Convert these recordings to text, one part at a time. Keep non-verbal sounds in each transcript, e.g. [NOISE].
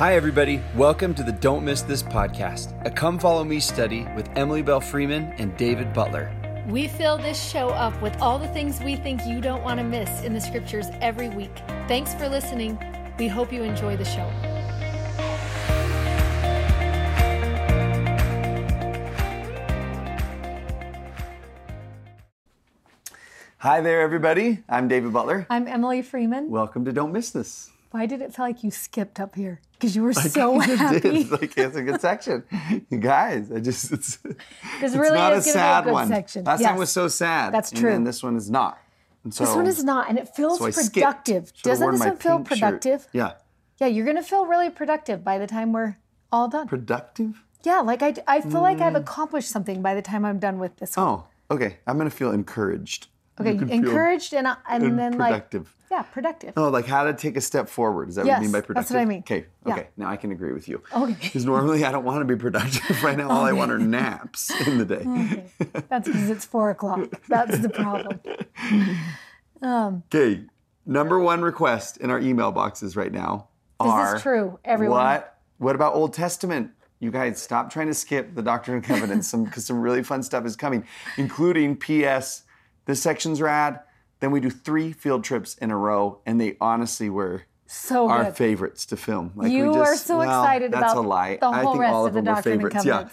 Hi, everybody. Welcome to the Don't Miss This podcast, a come follow me study with Emily Belle Freeman and David Butler. We fill this show up with all the things we think you don't want to miss in the scriptures every week. Thanks for listening. We hope you enjoy the show. Hi there, everybody. I'm David Butler. I'm Emily Freeman. Welcome to Don't Miss This. Why did it feel like you skipped up here? Because you were so [LAUGHS] I happy. did. Like it's a good section, you guys. I just it's, it's really not a a sad good one. section. Last Yes. time was so sad. That's And true. then this one is not. And so This one is not, and it feels so productive. Doesn't this one feel pink shirt. productive? Yeah, Yeah, you're gonna feel really productive by the time we're all done. productive. yeah, like I, I feel like Mm. I've accomplished something by the time I'm done with this one. Oh, okay. I'm gonna feel encouraged. Okay, You can feel encouraged and, uh, and, and then like productive. yeah, productive. Oh, like how to take a step forward. Is that what Yes, you mean by that's productive? what I mean. Okay, Yeah. okay. Now I can agree with you. Okay. [LAUGHS] Because normally I don't want to be productive. Right now, all I want are [LAUGHS] naps in the day. Okay. That's because it's four o'clock. That's the problem. [LAUGHS] Um, okay, number one request in our email boxes right now This are is true, everyone. What? What about Old Testament? You guys, stop trying to skip the Doctrine and Covenants. Some because some really fun stuff is coming, including P.S. This section's rad. Then we do three field trips in a row, and they honestly were So our good. favorites to film. Like You we are so well, excited that's about a lie. the I think rest all of of the them were Doctrine favorites. Yeah.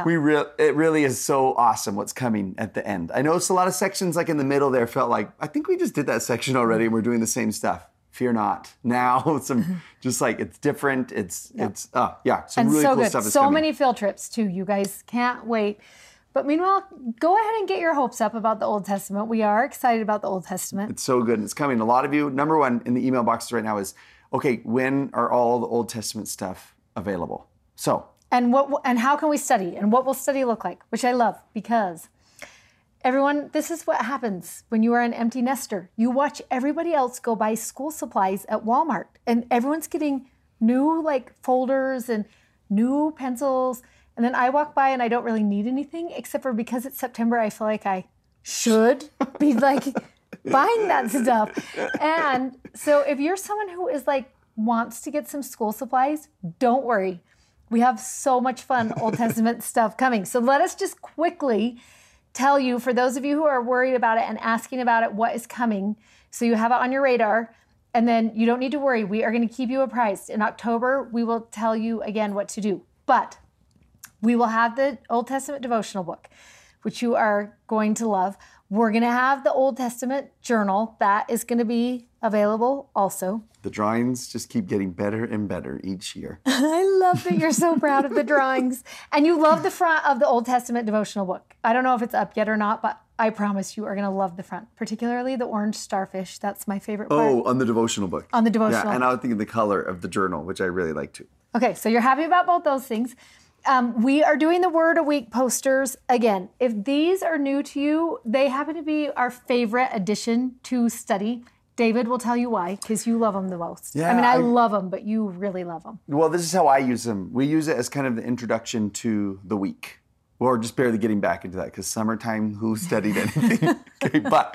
Yeah. We real it really is so awesome what's coming at the end. I noticed a lot of sections like in the middle there felt like I think we just did that section already and we're doing the same stuff. Fear not. [LAUGHS] Now some just like it's different. It's it's uh yeah, some and really so cool good. stuff is So coming. many field trips too. You guys can't wait. But meanwhile, go ahead and get your hopes up about the Old Testament. We are excited about the Old Testament. It's so good and it's coming. A lot of you, number one in the email boxes right now is okay, when are all the Old Testament stuff available? So and what and how can we study and what will study look like which i love because everyone this is what happens when you are an empty nester you watch everybody else go buy school supplies at walmart and everyone's getting new like folders and new pencils and then i walk by and i don't really need anything except for because it's september i feel like i should be [LAUGHS] like buying that stuff and so if you're someone who is like wants to get some school supplies don't worry we have so much fun Old [LAUGHS] Testament stuff coming. So let us just quickly tell you, for those of you who are worried about it and asking about it, what is coming. So you have it on your radar. And then you don't need to worry. We are going to keep you apprised. In October, we will tell you again what to do. But we will have the Old Testament devotional book, which you are going to love. We're going to have the Old Testament journal that is going to be available also. the drawings just keep getting better and better each year. [LAUGHS] I love that you're so proud of the drawings. And you love the front of the Old Testament devotional book. I don't know if it's up yet or not, but I promise you are going to love the front, particularly the orange starfish. That's my favorite part. Oh, on the devotional book. On the devotional. Yeah, and I was thinking the color of the journal, which I really like too. Okay, so you're happy about both those things. Um, we are doing the Word a Week posters again. If these are new to you, they happen to be our favorite addition to study. David will tell you why, because you love them the most. Yeah, I mean, I, I- love them, but you really love them. Well, this is how I use them. We use it as kind of the introduction to the week. Or just barely getting back into that because summertime, who studied anything? [LAUGHS] okay, but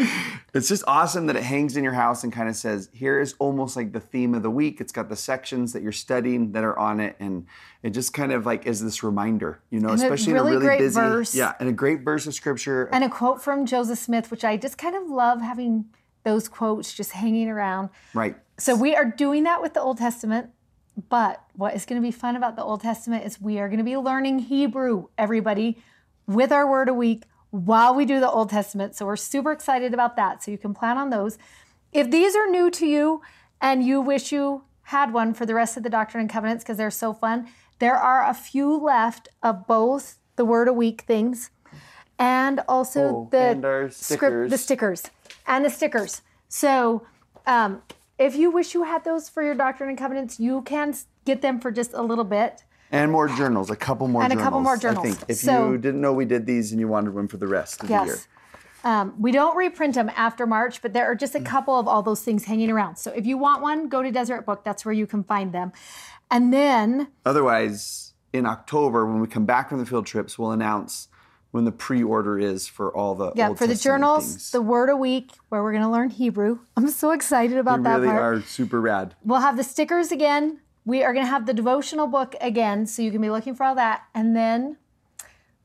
it's just awesome that it hangs in your house and kind of says, here is almost like the theme of the week. It's got the sections that you're studying that are on it. And it just kind of like is this reminder, you know, And a especially really in a really great busy. verse. Yeah, and a great verse of scripture. And a quote from Joseph Smith, which I just kind of love having those quotes just hanging around. right. So we are doing that with the Old Testament. But what is going to be fun about the Old Testament is we are going to be learning Hebrew, everybody, with our word a week while we do the Old Testament. So we're super excited about that. So you can plan on those. If these are new to you and you wish you had one for the rest of the Doctrine and Covenants because they're so fun, there are a few left of both the word a week things and also Oh, the and our script, the stickers. stickers and the stickers. So um, if you wish you had those for your Doctrine and Covenants, you can get them for just a little bit. And more journals, a couple more And a journals. couple more journals. I think. If So- you didn't know we did these and you wanted one for the rest of the year. Yes. Um, we don't reprint them after March, but there are just a couple of all those things hanging around. So if you want one, go to Deseret Book. That's where you can find them. And then Otherwise, in October, when we come back from the field trips, we'll announce when the pre-order is for all the Yeah, Old for the journals, things. the word a week, where we're going to learn Hebrew. [LAUGHS] I'm so excited about we that really part. are super rad. We'll have the stickers again we are going to have the devotional book again, so you can be looking for all that. And then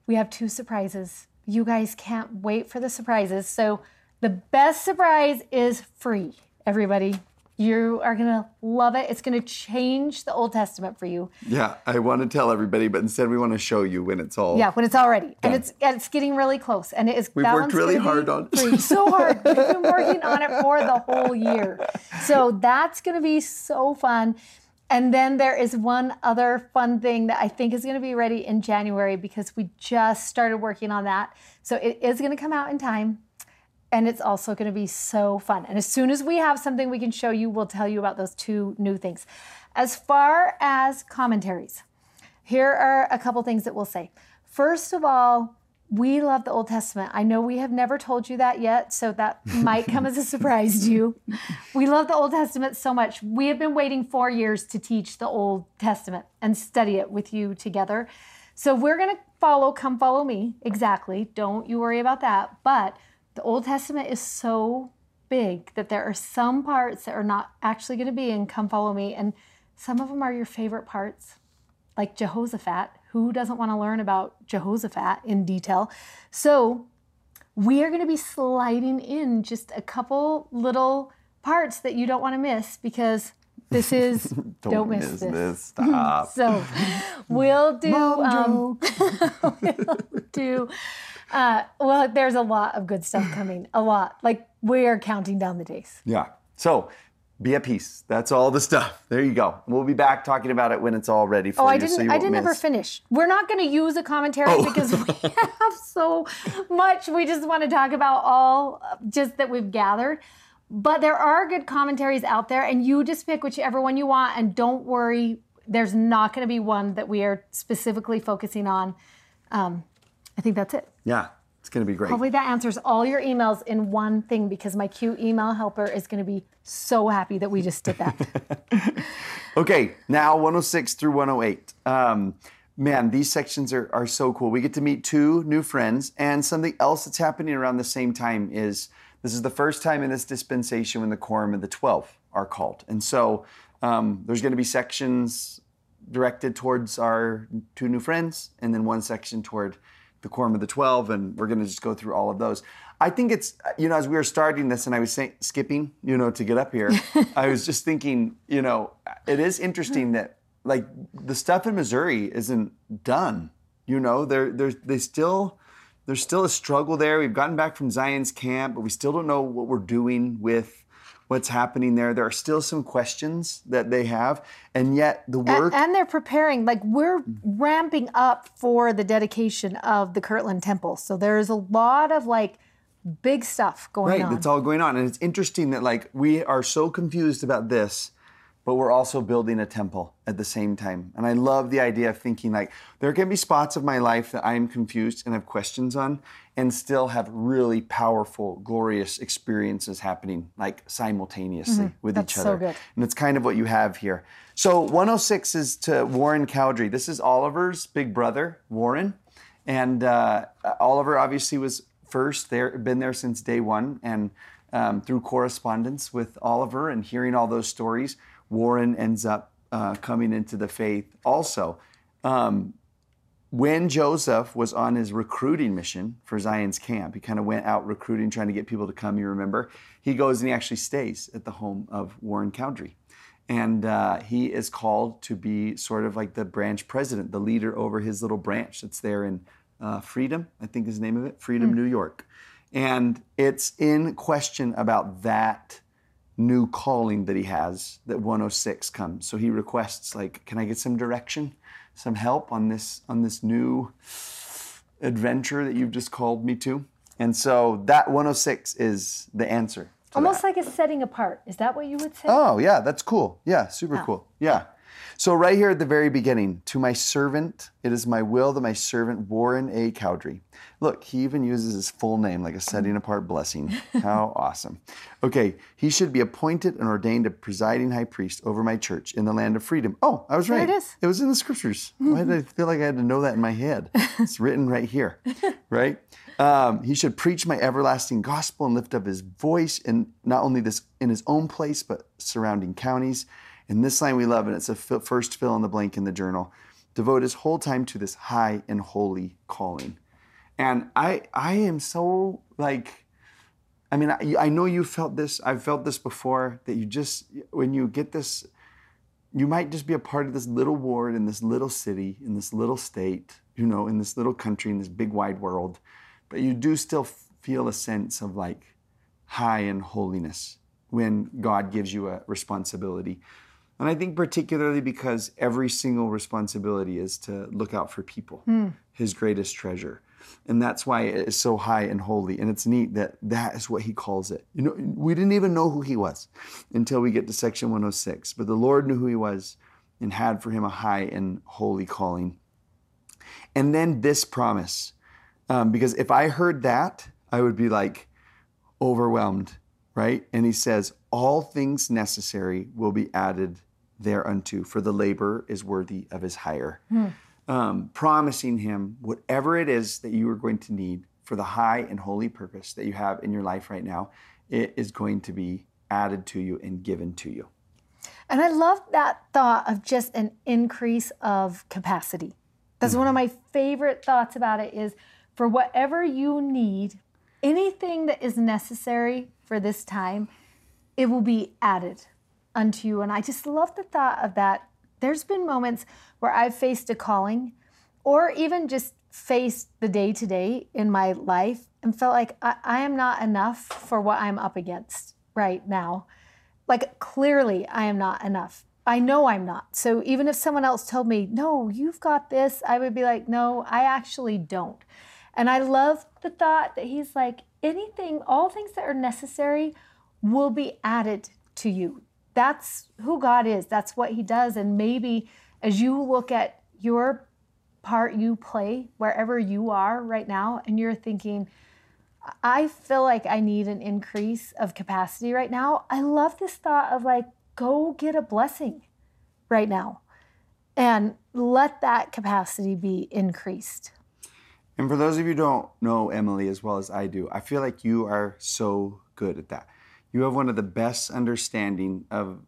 we have two surprises. You guys can't wait for the surprises. So, the best surprise is free, everybody. You are going to love it. It's going to change the Old Testament for you. Yeah, I want to tell everybody, but instead we want to show you when it's all. Yeah, when it's all ready. And it's and it's getting really close. And it is We've worked really hard on- free. so hard. We've been [LAUGHS] working on it for the whole year. So that's going to be so fun. And then there is one other fun thing that I think is going to be ready in January because we just started working on that. So it is going to come out in time and it's also going to be so fun. And as soon as we have something we can show you, we'll tell you about those two new things. As far as commentaries, here are a couple things that we'll say. First of all, we love the Old Testament. I know we have never told you that yet, so that [LAUGHS] might come as a surprise to you. We love the Old Testament so much. We have been waiting four years to teach the Old Testament and study it with you together. So we're going to follow, come follow me, exactly. Don't you worry about that. But the Old Testament is so big that there are some parts that are not actually going to be in Come Follow Me. And some of them are your favorite parts, like Jehoshaphat. Who doesn't want to learn about Jehoshaphat in detail? So we are going to be sliding in just a couple little parts that you don't want to miss because this is [LAUGHS] don't, miss, this. [LAUGHS] Stop. So we'll do um, [LAUGHS] Mom we'll do uh, well there's a lot of good stuff [SIGHS] coming a lot like we are counting down the days Yeah. So be at peace. That's all the stuff. There you go. We'll be back talking about it when it's all ready for oh i you. didn't so you i didn't ever finish we're not going to use a commentary Oh. because we [LAUGHS] have so much we just want to talk about all just that we've gathered but there are good commentaries out there and you just pick whichever one you want and don't worry there's not going to be one that we are specifically focusing on um, i think that's it Yeah. It's going to be great. Hopefully that answers all your emails in one thing because my cute email helper is going to be so happy that we just did that. [LAUGHS] Okay, now 106 through 108. Um, man, these sections are, are so cool. We get to meet two new friends, and something else that's happening around the same time is this is the first time in this dispensation when the Quorum of the Twelve are called. And so um, there's going to be sections directed towards our two new friends, and then one section toward the Quorum of the Twelve, and we're going to just go through all of those. I think it's, you know, as we were starting this and I was saying, skipping, you know, to get up here, [LAUGHS] I was just thinking, you know, it is interesting that like the stuff in Missouri isn't done. You know, there, there's, they still, there's still a struggle there. We've gotten back from Zion's camp, but we still don't know what we're doing with what's happening there. There are still some questions that they have, and yet the and, work. and they're preparing, like we're ramping up for the dedication of the Kirtland Temple. So there's a lot of like big stuff going Right, on. Right, that's all going on. And it's interesting that like we are so confused about this, but we're also building a temple at the same time. And I love the idea of thinking like there can be spots of my life that I am confused and have questions on and still have really powerful, glorious experiences happening like simultaneously with Mm-hmm. That's each so other. good. And it's kind of what you have here. So 106 is to Warren Cowdery. This is Oliver's big brother, Warren. And uh, Oliver obviously was first there, been there since day one. And um, through correspondence with Oliver and hearing all those stories, Warren ends up uh, coming into the faith also. Um, when Joseph was on his recruiting mission for Zion's camp, he kind of went out recruiting, trying to get people to come. You remember, he goes and he actually stays at the home of Warren Cowdery, and uh, he is called to be sort of like the branch president, the leader over his little branch that's there in uh, Freedom, I think is the name of it, Freedom, New York, and it's in question about that new calling that he has that 106 comes. So he requests like, can I get some direction, some help on this on this new adventure that you've just called me to? And so that 106 is the answer. Almost that. like a setting apart. Is that what you would say? Oh, yeah, that's cool. Yeah, super cool. Yeah. So, right here at the very beginning, to my servant, it is my will that my servant Warren A. Cowdery. Look, he even uses his full name like a setting apart blessing. [LAUGHS] How awesome. Okay, he should be appointed and ordained a presiding high priest over my church in the land of freedom. Oh, I was right. it is. It was in the scriptures. [LAUGHS] Why did I feel like I had to know that in my head? It's written right here, [LAUGHS] right? Um, he should preach my everlasting gospel and lift up his voice, and not only this in his own place, but surrounding counties. And this line we love, and it's a f- first fill in the blank in the journal. Devote his whole time to this high and holy calling. And I, I am so like, I mean, I, I know you felt this. I've felt this before. That you just, when you get this, you might just be a part of this little ward in this little city, in this little state, you know, in this little country, in this big wide world. But you do still feel a sense of like high in holiness when God gives you a responsibility. And I think particularly because every single responsibility is to look out for people, his greatest treasure. And that's why it is so high and holy. And it's neat that that is what he calls it. You know, we didn't even know who he was until we get to section 106. But the Lord knew who he was and had for him a high and holy calling. And then this promise, um, because if I heard that, I would be like overwhelmed, right? And he says, All things necessary will be added thereunto, for the labor is worthy of his hire. Um, promising him whatever it is that you are going to need for the high and holy purpose that you have in your life right now, it is going to be added to you and given to you. And I love that thought of just an increase of capacity. That's one of my favorite thoughts about it is for whatever you need, anything that is necessary for this time, it will be added unto you. And I just love the thought of that. There's been moments where I've faced a calling or even just faced the day to day in my life and felt like I, I am not enough for what I'm up against right now. Like, clearly, I am not enough. I know I'm not. So, even if someone else told me, no, you've got this, I would be like, no, I actually don't. And I love the thought that he's like, anything, all things that are necessary will be added to you. That's who God is. That's what he does. And maybe as you look at your part you play wherever you are right now, and you're thinking, I feel like I need an increase of capacity right now. I love this thought of like, go get a blessing right now and let that capacity be increased. And for those of you who don't know Emily as well as I do, I feel like you are so good at that. You have one of the best understanding of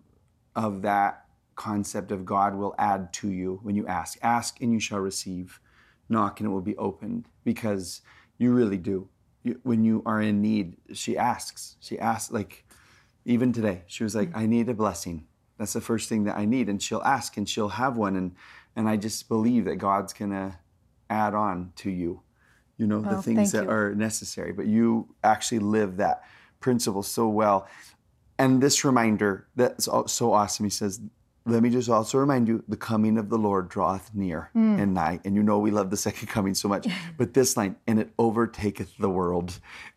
of that concept of God will add to you when you ask. Ask and you shall receive. Knock and it will be opened because you really do. You, when you are in need, she asks. She asks like even today. She was like, "I need a blessing." That's the first thing that I need and she'll ask and she'll have one and and I just believe that God's going to add on to you, you know, the things that you. are necessary. But you actually live that principle so well. And this reminder that's so awesome. He says, let me just also remind you the coming of the Lord draweth near Hmm. and nigh. And you know we love the second coming so much. [LAUGHS] But this line, and it overtaketh the world.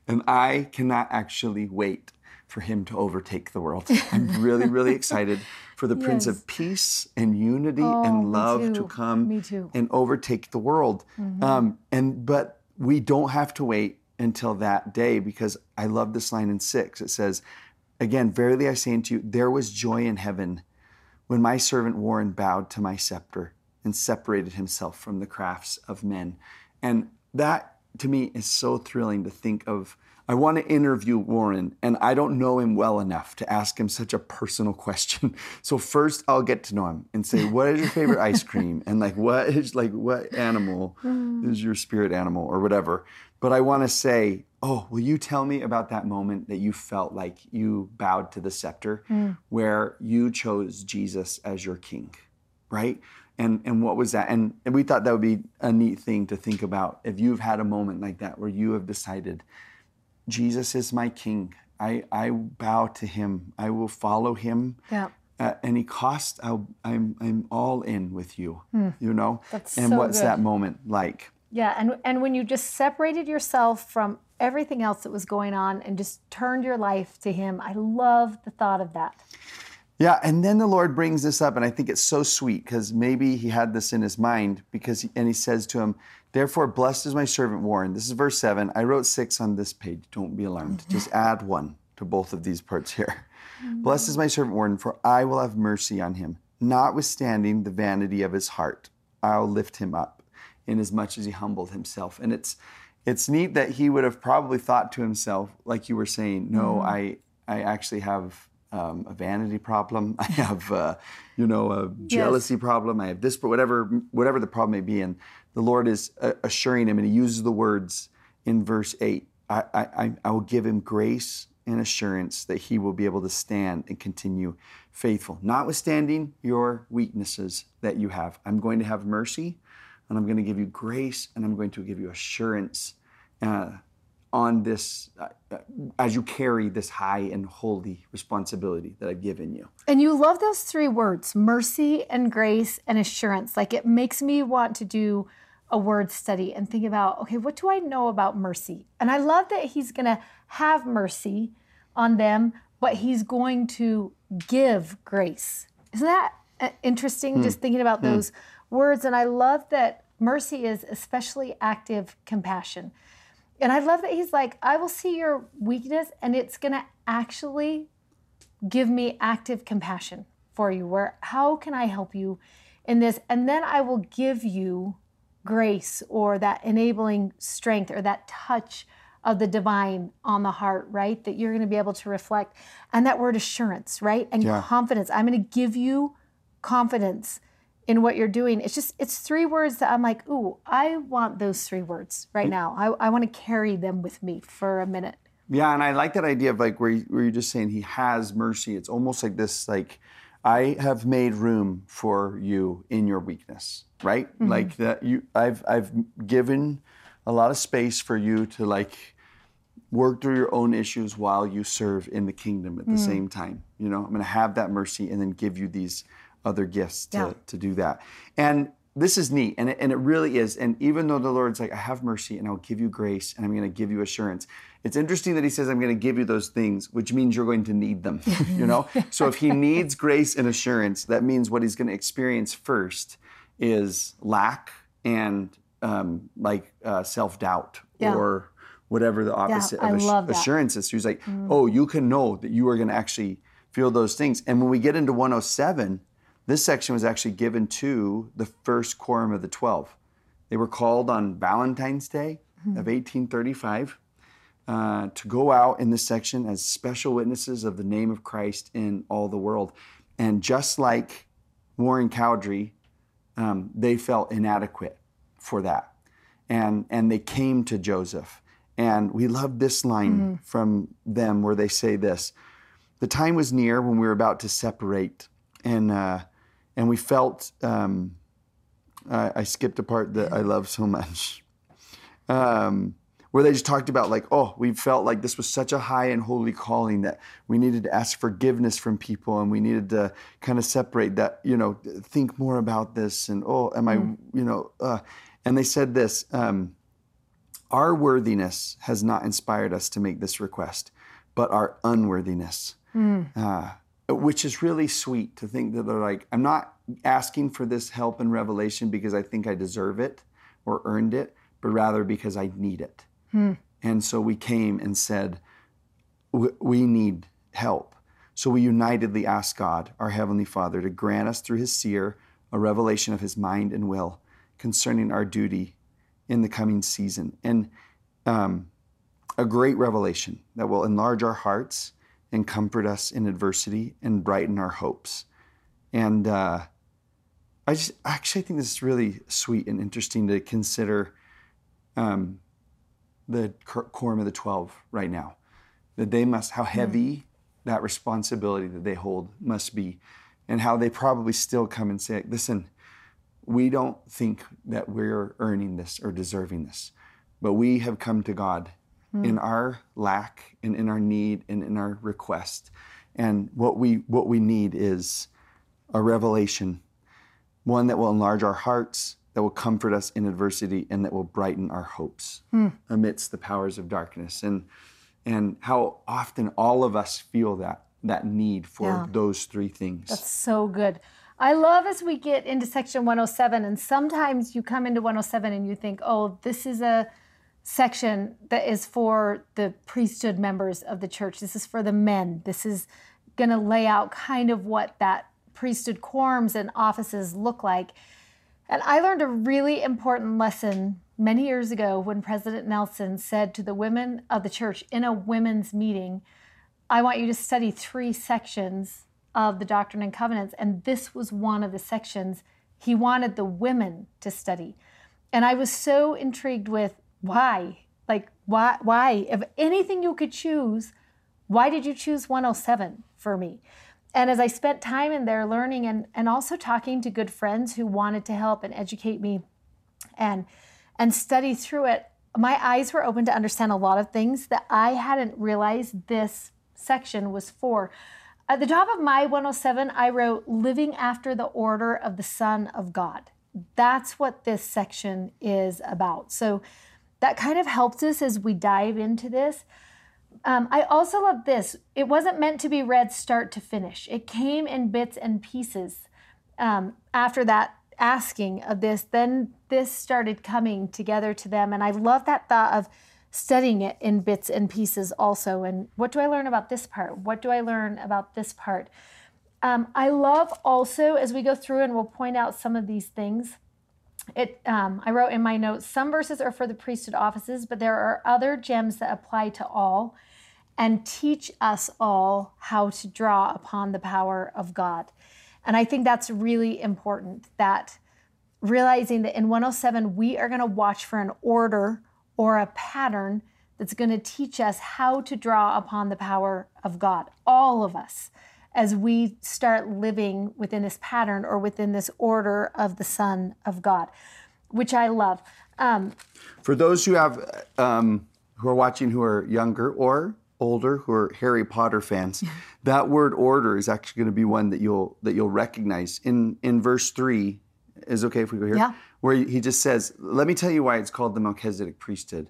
And I cannot actually wait for him to overtake the world. [LAUGHS] I'm really, really excited for the Prince of Peace and unity Oh, and love to come. Mm-hmm. and overtake the world. Um, and but we don't have to wait until that day because I love this line in six. It says, "Again, verily I say unto you, there was joy in heaven when my servant Warren bowed to my scepter and separated himself from the crafts of men." And that to me is so thrilling to think of. I want to interview Warren, and I don't know him well enough to ask him such a personal [LAUGHS] question. So first, I'll get to know him and say, "What is your favorite ice cream?" and like, "What is like what animal mm. is your spirit animal or whatever?" But I want to say, "Oh, will you tell me about that moment that you felt like you bowed to the scepter, mm. where you chose Jesus as your king, right?" And and what was that? And and we thought that would be a neat thing to think about if you've had a moment like that where you have decided. Jesus is my king. I, I bow to him. I will follow him Yeah. at any cost. I'll, I'm, I'm all in with you, hmm. you know? That's and so what's good. that moment like? Yeah, and and when you just separated yourself from everything else that was going on and just turned your life to him, I love the thought of that. Yeah, and then the Lord brings this up, and I think it's so sweet because maybe he had this in his mind because, he, and he says to him, Therefore, blessed is my servant Warren. This is verse seven. I wrote six on this page. Don't be alarmed. Just [LAUGHS] add one to both of these parts here. Mm-hmm. Blessed is my servant Warren, for I will have mercy on him, notwithstanding the vanity of his heart. I'll lift him up, inasmuch as much as he humbled himself. And it's it's neat that he would have probably thought to himself, like you were saying, no, mm-hmm. I I actually have um, a vanity problem. [LAUGHS] I have, uh, you know, a jealousy yes. problem. I have this, but whatever, whatever the problem may be. And the Lord is uh, assuring him, and he uses the words in verse 8 I, I, I will give him grace and assurance that he will be able to stand and continue faithful, notwithstanding your weaknesses that you have. I'm going to have mercy, and I'm going to give you grace, and I'm going to give you assurance. Uh, on this uh, uh, as you carry this high and holy responsibility that I've given you. And you love those three words mercy and grace and assurance. Like it makes me want to do a word study and think about okay, what do I know about mercy? And I love that he's going to have mercy on them, but he's going to give grace. Isn't that uh, interesting? Hmm. Just thinking about hmm. those words. And I love that mercy is especially active compassion. And I love that he's like, I will see your weakness and it's going to actually give me active compassion for you. Where, how can I help you in this? And then I will give you grace or that enabling strength or that touch of the divine on the heart, right? That you're going to be able to reflect. And that word assurance, right? And yeah. confidence. I'm going to give you confidence in what you're doing. It's just, it's three words that I'm like, ooh, I want those three words right now. I, I want to carry them with me for a minute. Yeah, and I like that idea of like where, you, where you're just saying he has mercy. It's almost like this, like, I have made room for you in your weakness, right? Mm-hmm. Like that you I've I've given a lot of space for you to like work through your own issues while you serve in the kingdom at the mm. same time. You know, I'm going to have that mercy and then give you these other gifts to, yeah. to do that. And this is neat, and it, and it really is. And even though the Lord's like, I have mercy and I'll give you grace and I'm going to give you assurance, it's interesting that He says, I'm going to give you those things, which means you're going to need them, [LAUGHS] you know? [LAUGHS] so if He needs grace and assurance, that means what He's going to experience first is lack and um, like uh, self doubt yeah. or whatever the opposite yeah, of assurance is. So He's like, mm. oh, you can know that you are going to actually feel those things. And when we get into 107, this section was actually given to the first quorum of the 12. They were called on Valentine's Day mm-hmm. of 1835 uh, to go out in this section as special witnesses of the name of Christ in all the world. And just like Warren Cowdery, um, they felt inadequate for that. And, and they came to Joseph. And we love this line mm-hmm. from them where they say this The time was near when we were about to separate. And uh, and we felt um, I, I, skipped a part that I love so much, um, where they just talked about like, oh, we felt like this was such a high and holy calling that we needed to ask forgiveness from people, and we needed to kind of separate that, you know, think more about this, and oh, am mm. I, you know, uh, and they said this. Um, our worthiness has not inspired us to make this request, but our unworthiness. Mm. Uh, which is really sweet to think that they're like, I'm not asking for this help and revelation because I think I deserve it or earned it, but rather because I need it. Hmm. And so we came and said, We need help. So we unitedly asked God, our Heavenly Father, to grant us through His seer a revelation of His mind and will concerning our duty in the coming season. And um, a great revelation that will enlarge our hearts and comfort us in adversity and brighten our hopes. And uh, I just actually think this is really sweet and interesting to consider um, the quorum of the 12 right now. That they must, how heavy mm. that responsibility that they hold must be, and how they probably still come and say, listen, we don't think that we're earning this or deserving this, but we have come to God mm. in our lack and in our need and in our request. And what we what we need is a revelation, one that will enlarge our hearts, that will comfort us in adversity, and that will brighten our hopes mm. amidst the powers of darkness. And and how often all of us feel that that need for yeah. those three things. That's so good. I love as we get into section 107, and sometimes you come into 107 and you think, oh, this is a section that is for the priesthood members of the church. This is for the men. This is going to lay out kind of what that priesthood quorums and offices look like. And I learned a really important lesson many years ago when President Nelson said to the women of the church in a women's meeting, I want you to study three sections of the Doctrine and Covenants. And this was one of the sections he wanted the women to study. And I was so intrigued with why? Like, why? Why? If anything you could choose, why did you choose 107 for me? And as I spent time in there learning and, and also talking to good friends who wanted to help and educate me and, and study through it, my eyes were open to understand a lot of things that I hadn't realized this section was for. At the top of my 107, I wrote living after the order of the Son of God. That's what this section is about. So that kind of helps us as we dive into this. Um, I also love this. It wasn't meant to be read start to finish, it came in bits and pieces um, after that asking of this. Then this started coming together to them. And I love that thought of studying it in bits and pieces also. And what do I learn about this part? What do I learn about this part? Um, I love also as we go through and we'll point out some of these things. It, um, I wrote in my notes some verses are for the priesthood offices, but there are other gems that apply to all and teach us all how to draw upon the power of God. And I think that's really important that realizing that in 107, we are going to watch for an order or a pattern that's going to teach us how to draw upon the power of God, all of us, as we start living within this pattern or within this order of the Son of God, which I love. Um, For those who have um, who are watching who are younger or older who are Harry Potter fans, [LAUGHS] that word order is actually going to be one that you'll that you'll recognize in in verse three. Is okay if we go here, Yeah. where he just says, "Let me tell you why it's called the Melchizedek priesthood."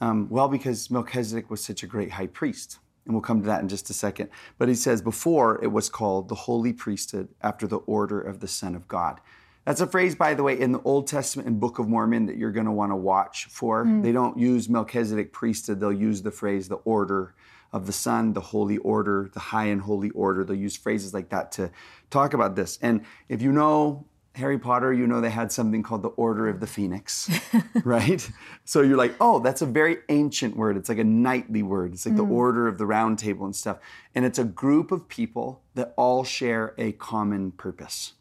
Um, well, because Melchizedek was such a great high priest, and we'll come to that in just a second. But he says before it was called the holy priesthood after the order of the Son of God. That's a phrase, by the way, in the Old Testament and Book of Mormon that you're going to want to watch for. Mm. They don't use Melchizedek priesthood, they'll use the phrase the order of the Son, the holy order, the high and holy order. They'll use phrases like that to talk about this. And if you know Harry Potter, you know they had something called the Order of the Phoenix, [LAUGHS] right? So you're like, oh, that's a very ancient word. It's like a knightly word. It's like the Order of the Round Table and stuff. And it's a group of people that all share a common purpose.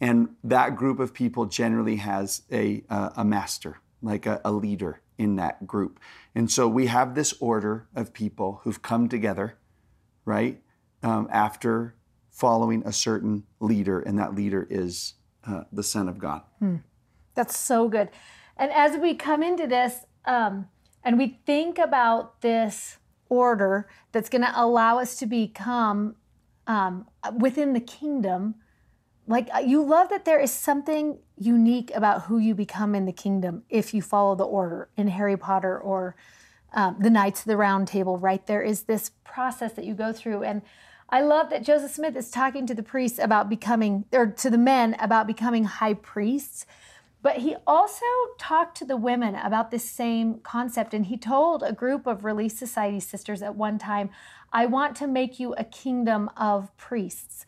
And that group of people generally has a, uh, a master, like a, a leader in that group. And so we have this order of people who've come together, right, um, after following a certain leader, and that leader is uh, the Son of God. That's so good. And as we come into this um, and we think about this order that's going to allow us to become um, within the kingdom, like uh, you love that there is something unique about who you become in the kingdom if you follow the order in Harry Potter or um, the Knights of the Round Table, right? There is this process that you go through. And I love that Joseph Smith is talking to the priests about becoming, or to the men about becoming high priests. But he also talked to the women about this same concept. And he told a group of Relief Society sisters at one time, I want to make you a kingdom of priests.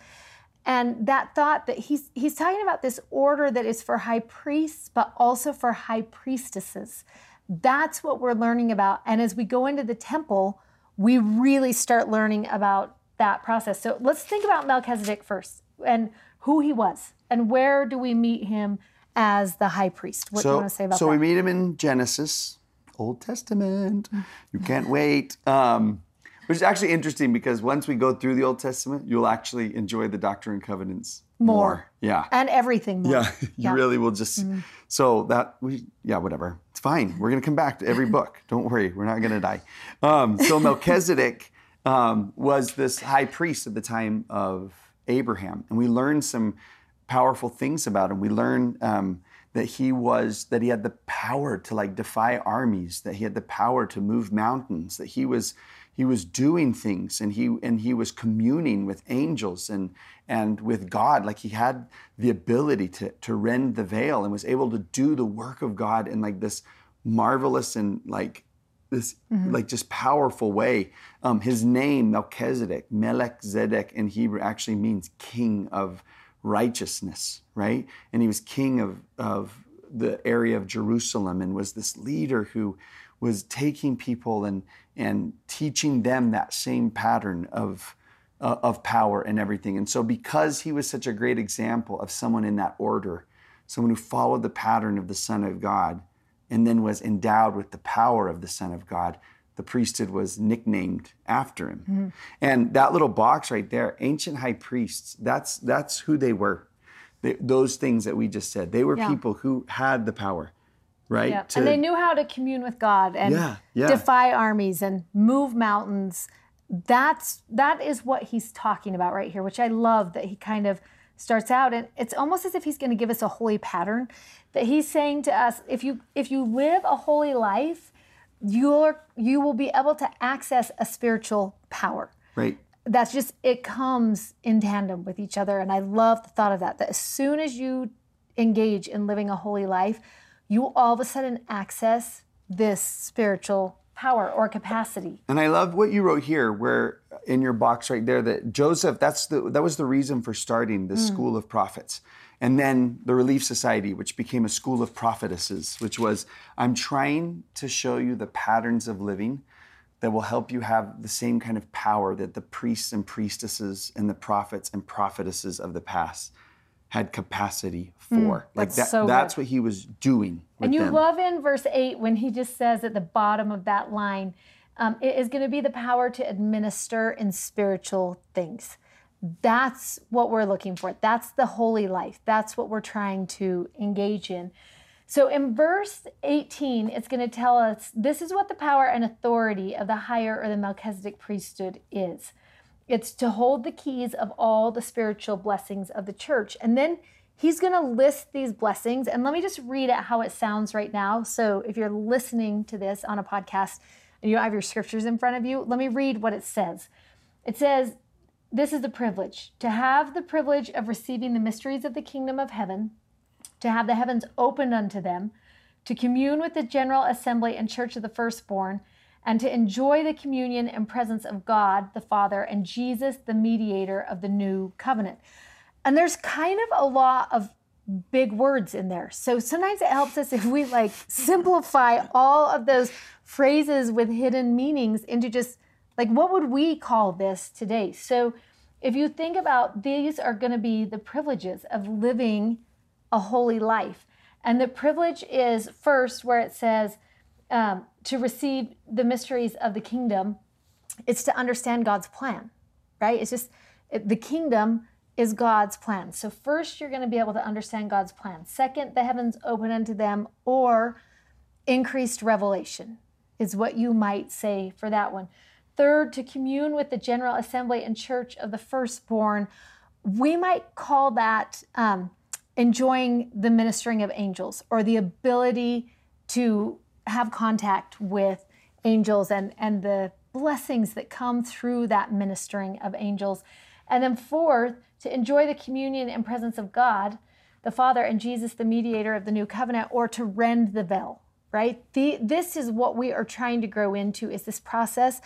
And that thought that he's he's talking about this order that is for high priests, but also for high priestesses. That's what we're learning about. And as we go into the temple, we really start learning about that process. So let's think about Melchizedek first and who he was and where do we meet him as the high priest. What do you want to say about so that? we meet him in Genesis, Old Testament. You can't wait. Um, which is actually interesting because once we go through the Old Testament, you'll actually enjoy the Doctrine and Covenants More. Yeah. and everything more. Yeah, [LAUGHS] you Yeah. Really will just. So that we, yeah, whatever. It's fine. We're gonna come back to every [LAUGHS] book. Don't worry, we're not gonna die. Um, so Melchizedek um, was this high priest at the time of Abraham, and we learn some powerful things about him. We learn um, that he was that he had the power to like defy armies, that he had the power to move mountains, that he was he was doing things and he and he was communing with angels and and with God like he had the ability to to rend the veil and was able to do the work of God in like this marvelous and like this like just powerful way. Um, his name Melchizedek Melchizedek in Hebrew actually means king of righteousness right? And he was king of of the area of Jerusalem and was this leader who was taking people and and teaching them that same pattern of uh, of power and everything. And so because he was such a great example of someone in that order, someone who followed the pattern of the Son of God and then was endowed with the power of the Son of God, the priesthood was nicknamed after him. Mm-hmm. And that little box right there, ancient high priests, that's that's who they were. They, those things that we just said, they were yeah. people who had the power right? Yeah. To, and they knew how to commune with God and yeah, yeah. defy armies and move mountains. That's that is what he's talking about right here, which I love that he kind of starts out and it's almost as if he's going to give us a holy pattern that he's saying to us if you if you live a holy life you're you will be able to access a spiritual power. Right. That's just it comes in tandem with each other and i love the thought of that that as soon as you engage in living a holy life you all of a sudden access this spiritual power or capacity. And I love what you wrote here, where in your box right there, that Joseph, that's the that was the reason for starting the mm. school of prophets. And then the Relief Society, which became a school of prophetesses, which was I'm trying to show you the patterns of living that will help you have the same kind of power that the priests and priestesses and the prophets and prophetesses of the past had capacity for. Mm, like that, so that's what he was doing. and you them. love in verse 8 when he just says at the bottom of that line, um, it is going to be the power to administer in spiritual things. That's what we're looking for. That's the holy life. That's what we're trying to engage in. So in verse 18, it's going to tell us this is what the power and authority of the higher or the Melchizedek priesthood is. It's to hold the keys of all the spiritual blessings of the church. And then he's going to list these blessings. And let me just read it how it sounds right now. So if you're listening to this on a podcast and you have your scriptures in front of you, let me read what it says. It says, This is the privilege to have the privilege of receiving the mysteries of the kingdom of heaven, to have the heavens opened unto them, to commune with the general assembly and church of the firstborn and to enjoy the communion and presence of God the Father and Jesus, the mediator of the new covenant. And there's kind of a lot of big words in there. So sometimes it helps us if we like simplify all of those phrases with hidden meanings into just like what would we call this today? So if you think about these are going to be the privileges of living a holy life. And the privilege is first where it says, um, to receive the mysteries of the kingdom, it's to understand God's plan, right? It's just it, the kingdom is God's plan. So, first, you're going to be able to understand God's plan. Second, the heavens open unto them, or increased revelation is what you might say for that one. Third, to commune with the general assembly and church of the firstborn. We might call that um, enjoying the ministering of angels or the ability to have contact with angels and, and the blessings that come through that ministering of angels. And then, fourth, to enjoy the communion and presence of God, the Father, and Jesus, the mediator of the new covenant, or to rend the veil, right? The, this is what we are trying to grow into is this process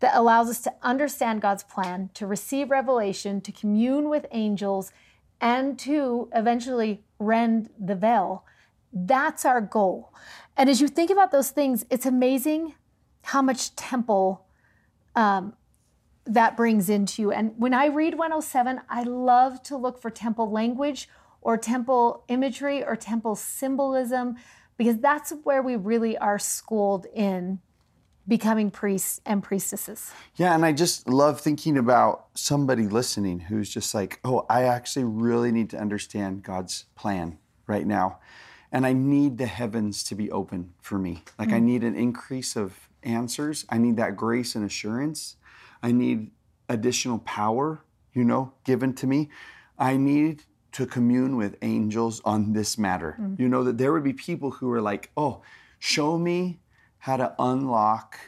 that allows us to understand God's plan, to receive revelation, to commune with angels, and to eventually rend the veil. That's our goal. And as you think about those things, it's amazing how much temple um, that brings into you. And when I read 107, I love to look for temple language or temple imagery or temple symbolism because that's where we really are schooled in becoming priests and priestesses. Yeah, and I just love thinking about somebody listening who's just like, oh, I actually really need to understand God's plan right now and I need the heavens to be open for me. Like mm. I need an increase of answers. I need that grace and assurance. I need additional power, you know, given to me. I need to commune with angels on this matter. Mm. You know, that there would be people who are like, oh, show me how to unlock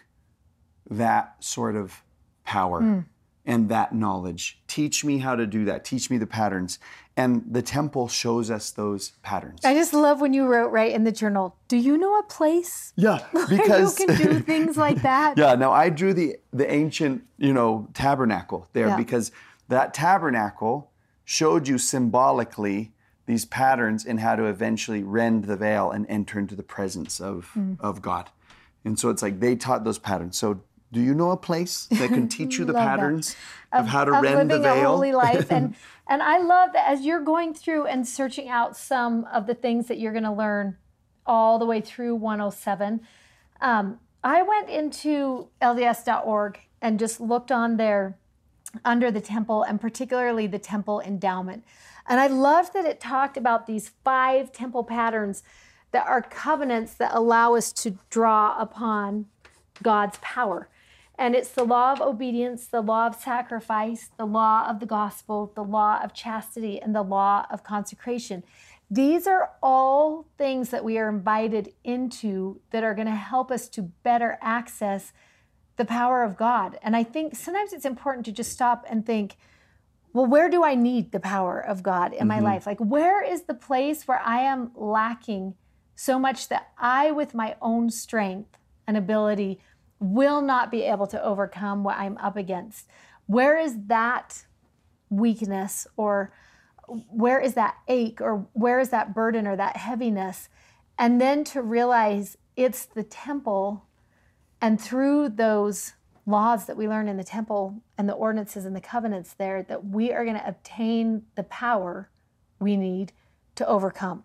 that sort of power. Mm and that knowledge. Teach me how to do that. Teach me the patterns. And the temple shows us those patterns. I just love when you wrote right in the journal, do you know a place? Yeah, [LAUGHS] because you can do [LAUGHS] things like that. yeah, now I drew the the ancient, you know, tabernacle there yeah. because that tabernacle showed you symbolically these patterns and how to eventually rend the veil and enter into the presence of, mm. of God. And so it's like they taught those patterns. So Do you know a place that can [LAUGHS] teach you the that. patterns of, how to of rend the living a veil? holy life. And [LAUGHS] and I love that as you're going through and searching out some of the things that you're going to learn all the way through 107. Um, I went into LDS.org and just looked on there under the temple and particularly the temple endowment. And I loved that it talked about these five temple patterns that are covenants that allow us to draw upon God's power. And it's the law of obedience, the law of sacrifice, the law of the gospel, the law of chastity, and the law of consecration. These are all things that we are invited into that are going to help us to better access the power of God. And I think sometimes it's important to just stop and think, well, where do I need the power of God in my mm-hmm. life? Like, where is the place where I am lacking so much that I, with my own strength and ability, will not be able to overcome what I'm up against? Where is that weakness or where is that ache or where is that burden or that heaviness? And then to realize it's the temple and through those laws that we learn in the temple and the ordinances and the covenants there, that we are going to obtain the power we need to overcome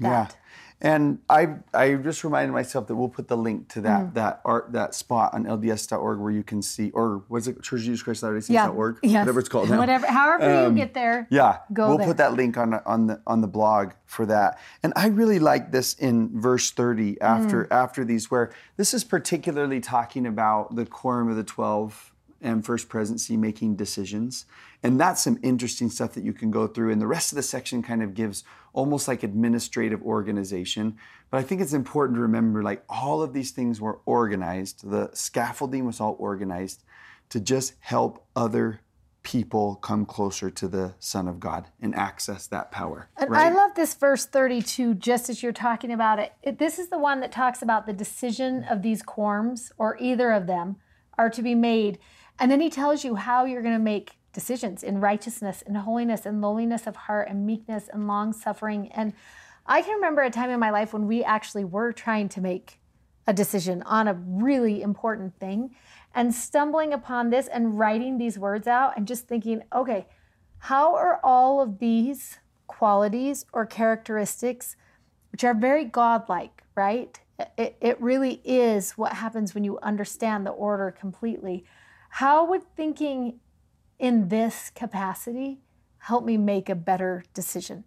that. Yeah. And I I just reminded myself that we'll put the link to Mm. that that art that spot on LDS.org where you can see or was it Church of Jesus Christ Latter-day Yeah. Saints.org? Yes. Whatever it's called now. Whatever, however Um, you get there. Yeah, Go we'll there. put that link on on the on the blog for that. And I really like this in verse 30 after Mm. after these where this is particularly talking about the quorum of the 12 and first presidency making decisions. And that's some interesting stuff that you can go through and the rest of the section kind of gives almost like administrative organization. But I think it's important to remember like all of these things were organized. The scaffolding was all organized to just help other people come closer to the Son of God and access that power. And right? I love this verse 32, just as you're talking about it. it. This is the one that talks about the decision of these quorums, or either of them, are to be made. And then he tells you how you're going to make decisions in righteousness, and holiness, and lowliness of heart, and meekness, and long suffering. And I can remember a time in my life when we actually were trying to make a decision on a really important thing and stumbling upon this and writing these words out and just thinking, okay, how are all of these qualities or characteristics, which are very godlike, right? It, it really is what happens when you understand the order completely. How would thinking in this capacity help me make a better decision?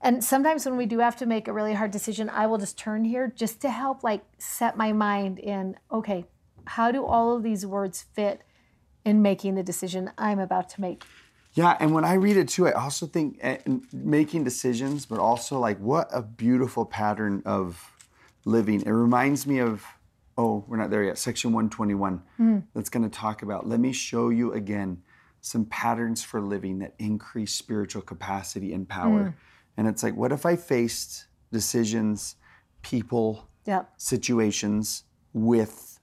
And sometimes when we do have to make a really hard decision, I will just turn here just to help like set my mind in, okay, how do all of these words fit in making the decision I'm about to make? Yeah, and when I read it too, I also think eh, making decisions, but also like what a beautiful pattern of living. It reminds me of, oh, we're not there yet, section 121, that's going to talk about, let me show you again some patterns for living that increase spiritual capacity and power. And it's like, what if I faced decisions, people, Yep, situations with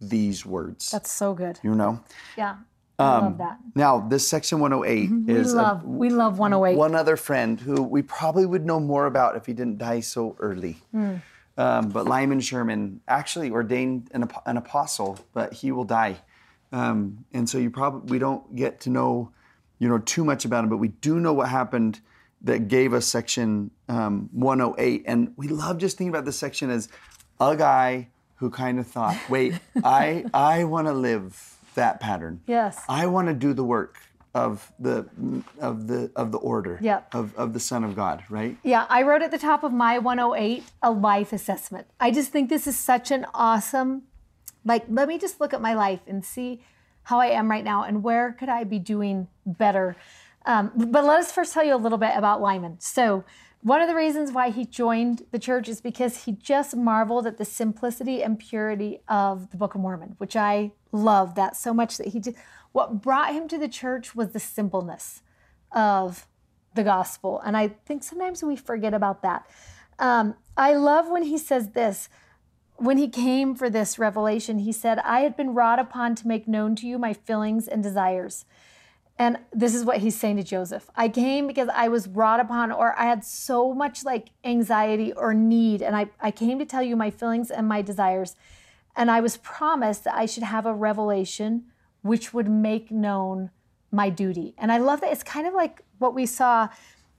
these words? that's so good. you know? Yeah, I love that. Now, this section 108 We is a- love, we love 108. one other friend who we probably would know more about if he didn't die so early. Hmm. Um, but Lyman Sherman actually ordained an, an apostle, but he will die. Um, and so you probably we don't get to know, you know, too much about him, but we do know what happened that gave us section um, 108. And we love just thinking about this section as a guy who kind of thought, [LAUGHS] wait, I I want to live that pattern. Yes. I want to do the work of the of the of the order Yep. of, of the Son of God, right? Yeah, I wrote at the top of my 108 a life assessment. I just think this is such an awesome, like, let me just look at my life and see how I am right now and where could I be doing better. Um, but let us first tell you a little bit about Lyman. So, one of the reasons why he joined the church is because he just marveled at the simplicity and purity of the Book of Mormon, which I love that so much that he did. What brought him to the church was the simpleness of the gospel. And I think sometimes we forget about that. Um, I love when he says this. When he came for this revelation, he said, I had been wrought upon to make known to you my feelings and desires. And this is what he's saying to Joseph. I came because I was wrought upon, or I had so much like anxiety or need. And I, I came to tell you my feelings and my desires. and I was promised that I should have a revelation which would make known my duty. And I love that it's kind of like what we saw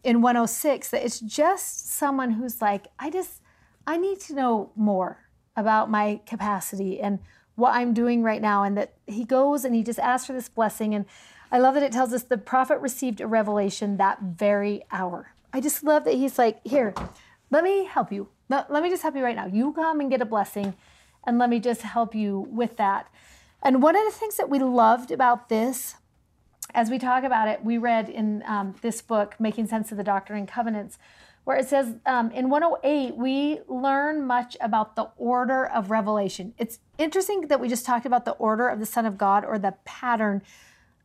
in 106 that it's just someone who's like, I just, I need to know more about my capacity and what I'm doing right now. And that he goes and he just asks for this blessing. And I love that it tells us the prophet received a revelation that very hour. I just love that he's like, here, let me help you. Let, let me just help you right now. You come and get a blessing, and let me just help you with that. And one of the things that we loved about this, as we talk about it, we read in um, this book, Making Sense of the Doctrine and Covenants, where it says um, in 108, we learn much about the order of revelation. It's interesting that we just talked about the order of the Son of God or the pattern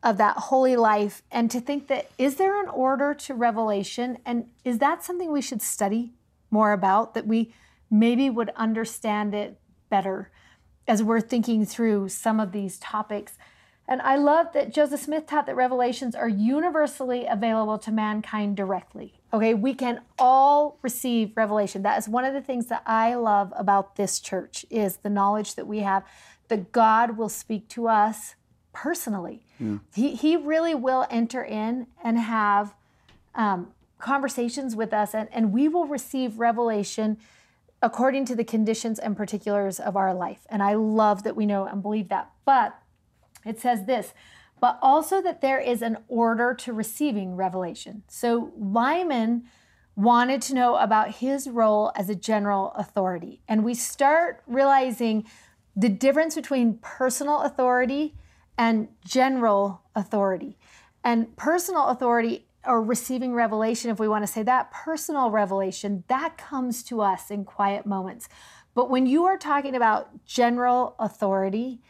of that holy life, and to think that is there an order to revelation? And is that something we should study more about, that we maybe would understand it better as we're thinking through some of these topics? And I love that Joseph Smith taught that revelations are universally available to mankind directly. Okay, we can all receive revelation. That is one of the things that I love about this church is the knowledge that we have that God will speak to us personally. He, he really will enter in and have um, conversations with us, and, and we will receive revelation according to the conditions and particulars of our life. And I love that we know and believe that. But it says this, but also that there is an order to receiving revelation. So Lyman wanted to know about his role as a general authority. And we start realizing the difference between personal authority and general authority. And personal authority or receiving revelation, if we want to say that, personal revelation, that comes to us in quiet moments. But when you are talking about general authority,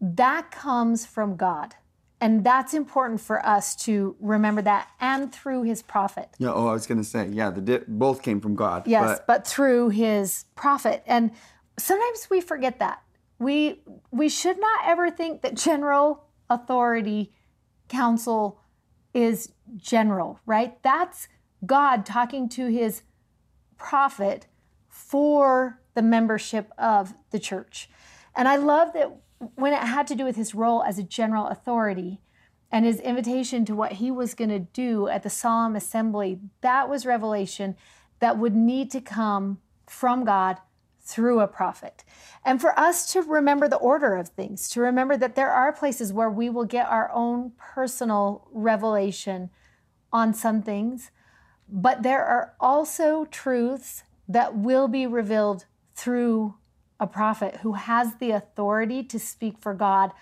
that comes from God. And that's important for us to remember that and through his prophet. Yeah, oh, I was going to say, yeah, the di- both came from God. Yes, but... but through his prophet. And sometimes we forget that. We we should not ever think that general authority counsel is general, right? That's God talking to his prophet for the membership of the church. And I love that when it had to do with his role as a general authority and his invitation to what he was going to do at the solemn assembly, that was revelation that would need to come from God through a prophet. And for us to remember the order of things, to remember that there are places where we will get our own personal revelation on some things, but there are also truths that will be revealed through a prophet who has the authority to speak for God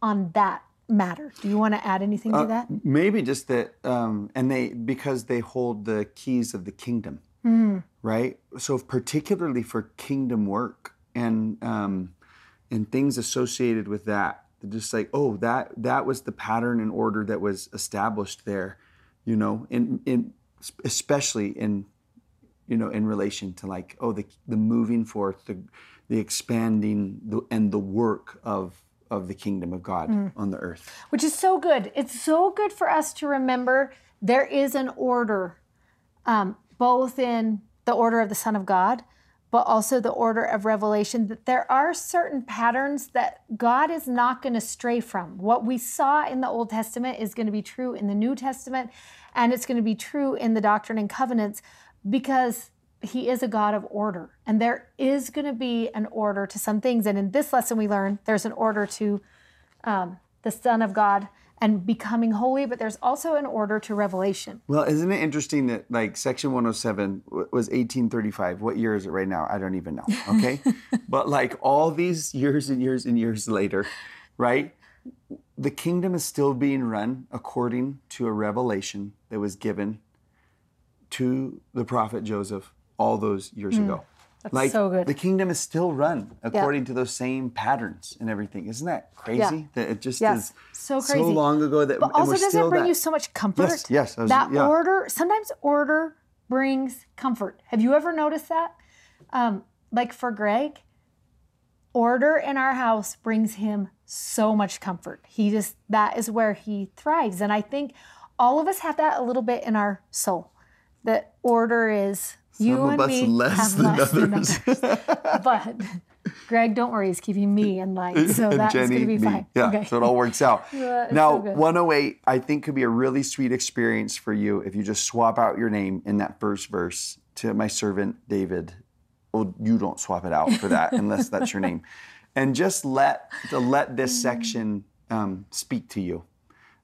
on that matter. Do you want to add anything uh, to that? Maybe just that, um, and they because they hold the keys of the kingdom, mm. right? So particularly for kingdom work and um, and things associated with that, just like oh that that was the pattern and order that was established there, you know, in in especially in you know in relation to like oh the the moving forth the the expanding the, and the work of of the kingdom of God mm. on the earth. Which is so good. It's so good for us to remember there is an order, um, both in the order of the Son of God, but also the order of revelation, that there are certain patterns that God is not going to stray from. What we saw in the Old Testament is going to be true in the New Testament, and it's going to be true in the Doctrine and Covenants because he is a God of order. And there is going to be an order to some things. And in this lesson, we learn there's an order to um, the Son of God and becoming holy, but there's also an order to revelation. Well, isn't it interesting that like section 107 was 1835? What year is it right now? I don't even know. Okay. [LAUGHS] but like all these years and years and years later, right? The kingdom is still being run according to a revelation that was given to the prophet Joseph all those years mm, ago. That's like so good. the kingdom is still run according yeah. to those same patterns and everything. Isn't that crazy? Yeah. That it just yes. is so crazy. So long ago that but also doesn't it bring that, you so much comfort? Yes, yes. Was, that yeah. order sometimes order brings comfort. Have you ever noticed that? Um, like for Greg, order in our house brings him so much comfort. He just that is where he thrives, and I think all of us have that a little bit in our soul. That order is some you of us me less than less others. Than others. [LAUGHS] but Greg, don't worry, he's keeping me in line. [LAUGHS] So that's going to be me. fine. Yeah, Okay. so it all works out. [LAUGHS] Yeah, now, so 108, I think could be a really sweet experience for you if you just swap out your name in that first verse to my servant David. Well, you don't swap it out for that unless that's your name, and just let to let this Mm. section um, speak to you.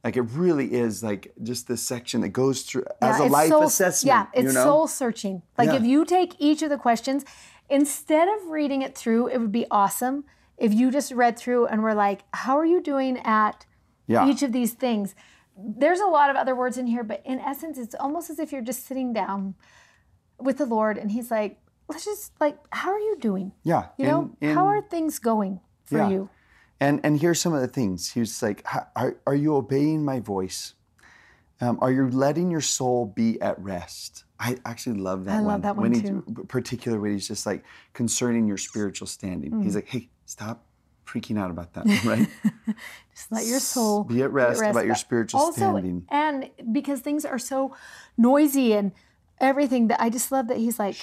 Like it really is like just this section that goes through as a life soul- assessment. Yeah, it's you know? soul searching. Like Yeah. if you take each of the questions, instead of reading it through, it would be awesome if you just read through and were like, how are you doing at Yeah. each of these things? There's a lot of other words in here, but in essence, it's almost as if you're just sitting down with the Lord and He's like, let's just like, how are you doing? Yeah. You know, in- in- how are things going for Yeah. you? And and here's some of the things. He was like, are, are you obeying my voice? Um, are you letting your soul be at rest? I actually love that I one. love that when one he, too. Particular when he's just like concerning your spiritual standing. Mm. He's like, hey, stop freaking out about that, [LAUGHS] right? [LAUGHS] Just let your soul Be at rest about your spiritual also, standing. And because things are so noisy and everything, that I just love that he's like,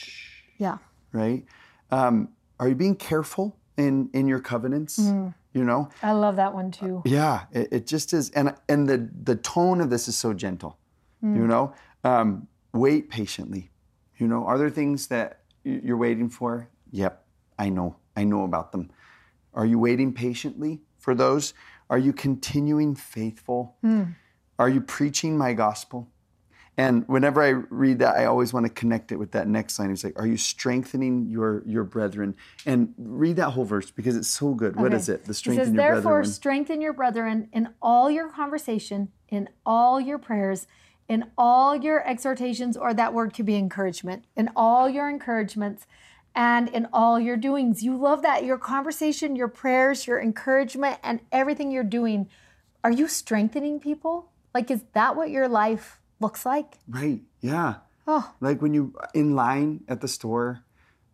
yeah, right? Um, are you being careful in in your covenants? Mm. You know, I love that one too. Yeah, it, it just is, and and the the tone of this is so gentle. Mm. You know, um, wait patiently. You know, are there things that you're waiting for? Yep, I know, I know about them. Are you waiting patiently for those? Are you continuing faithful? Mm. Are you preaching my gospel? And whenever I read that, I always want to connect it with that next line. It's like, "Are you strengthening your your brethren?" And read that whole verse because it's so good. What Okay. is it? The strength says, your therefore, brethren. strengthen your brethren in all your conversation, in all your prayers, in all your exhortations, or that word could be encouragement, in all your encouragements, and in all your doings. You love that. Your conversation, your prayers, your encouragement, and everything you're doing. Are you strengthening people? Like, is that what your life looks like? Right. Yeah. Oh, Like when you in line at the store,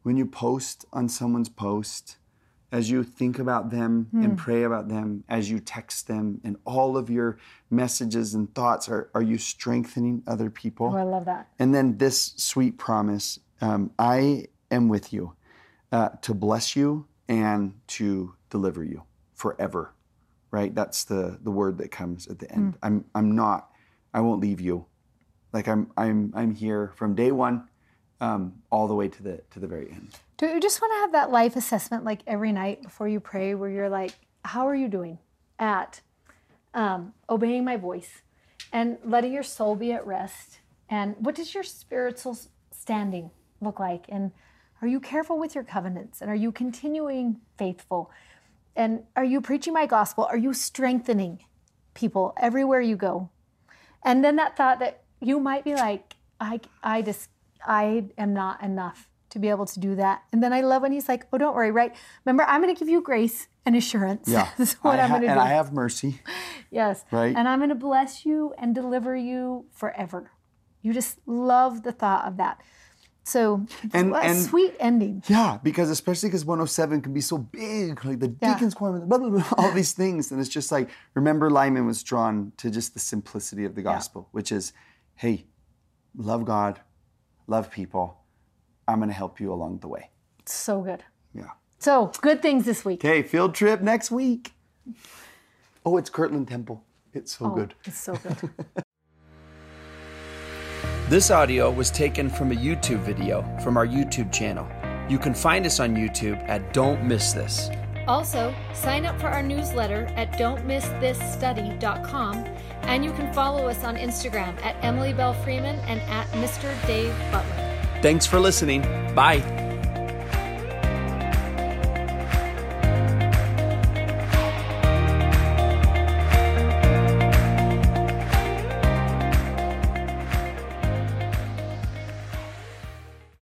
when you post on someone's post, as you think about them Hmm. and pray about them, as you text them, and all of your messages and thoughts are are you strengthening other people? oh, I love that. And then this sweet promise: um, I am with you uh, to bless you and to deliver you forever. Right. That's the the word that comes at the end. I'm I'm not. I won't leave you. Like I'm I'm I'm here from day one, um, all the way to the to the very end. Do you just want to have that life assessment like every night before you pray where you're like, how are you doing at um, obeying my voice and letting your soul be at rest? And what does your spiritual standing look like? And are you careful with your covenants? And are you continuing faithful? And are you preaching my gospel? Are you strengthening people everywhere you go? And then that thought that you might be like, I, I just, I am not enough to be able to do that. And then I love when he's like, oh, don't worry, right? Remember, I'm going to give you grace and assurance. Yeah. [LAUGHS] this is what I I'm ha- going to do. and. I have mercy. yes. Right. And I'm going to bless you and deliver you forever. You just love the thought of that. So, And- what a and- sweet ending. Yeah, because especially because 107 can be so big, like the Yeah. deacon's quorum, blah, blah, blah, [LAUGHS] all these things. And it's just like, remember, Lyman was drawn to just the simplicity of the gospel, which is, hey, love God, love people. I'm going to help you along the way. So good. Yeah. So, good things this week. Okay, field trip next week. Oh, it's Kirtland Temple. It's so oh, good. It's so good. [LAUGHS] This audio was taken from a YouTube video from our YouTube channel. You can find us on YouTube at Don't Miss This. Also, sign up for our newsletter at don'tmissthisstudy.com and you can follow us on Instagram at Emily Belle Freeman and at Mr. Dave Butler. Thanks for listening. Bye.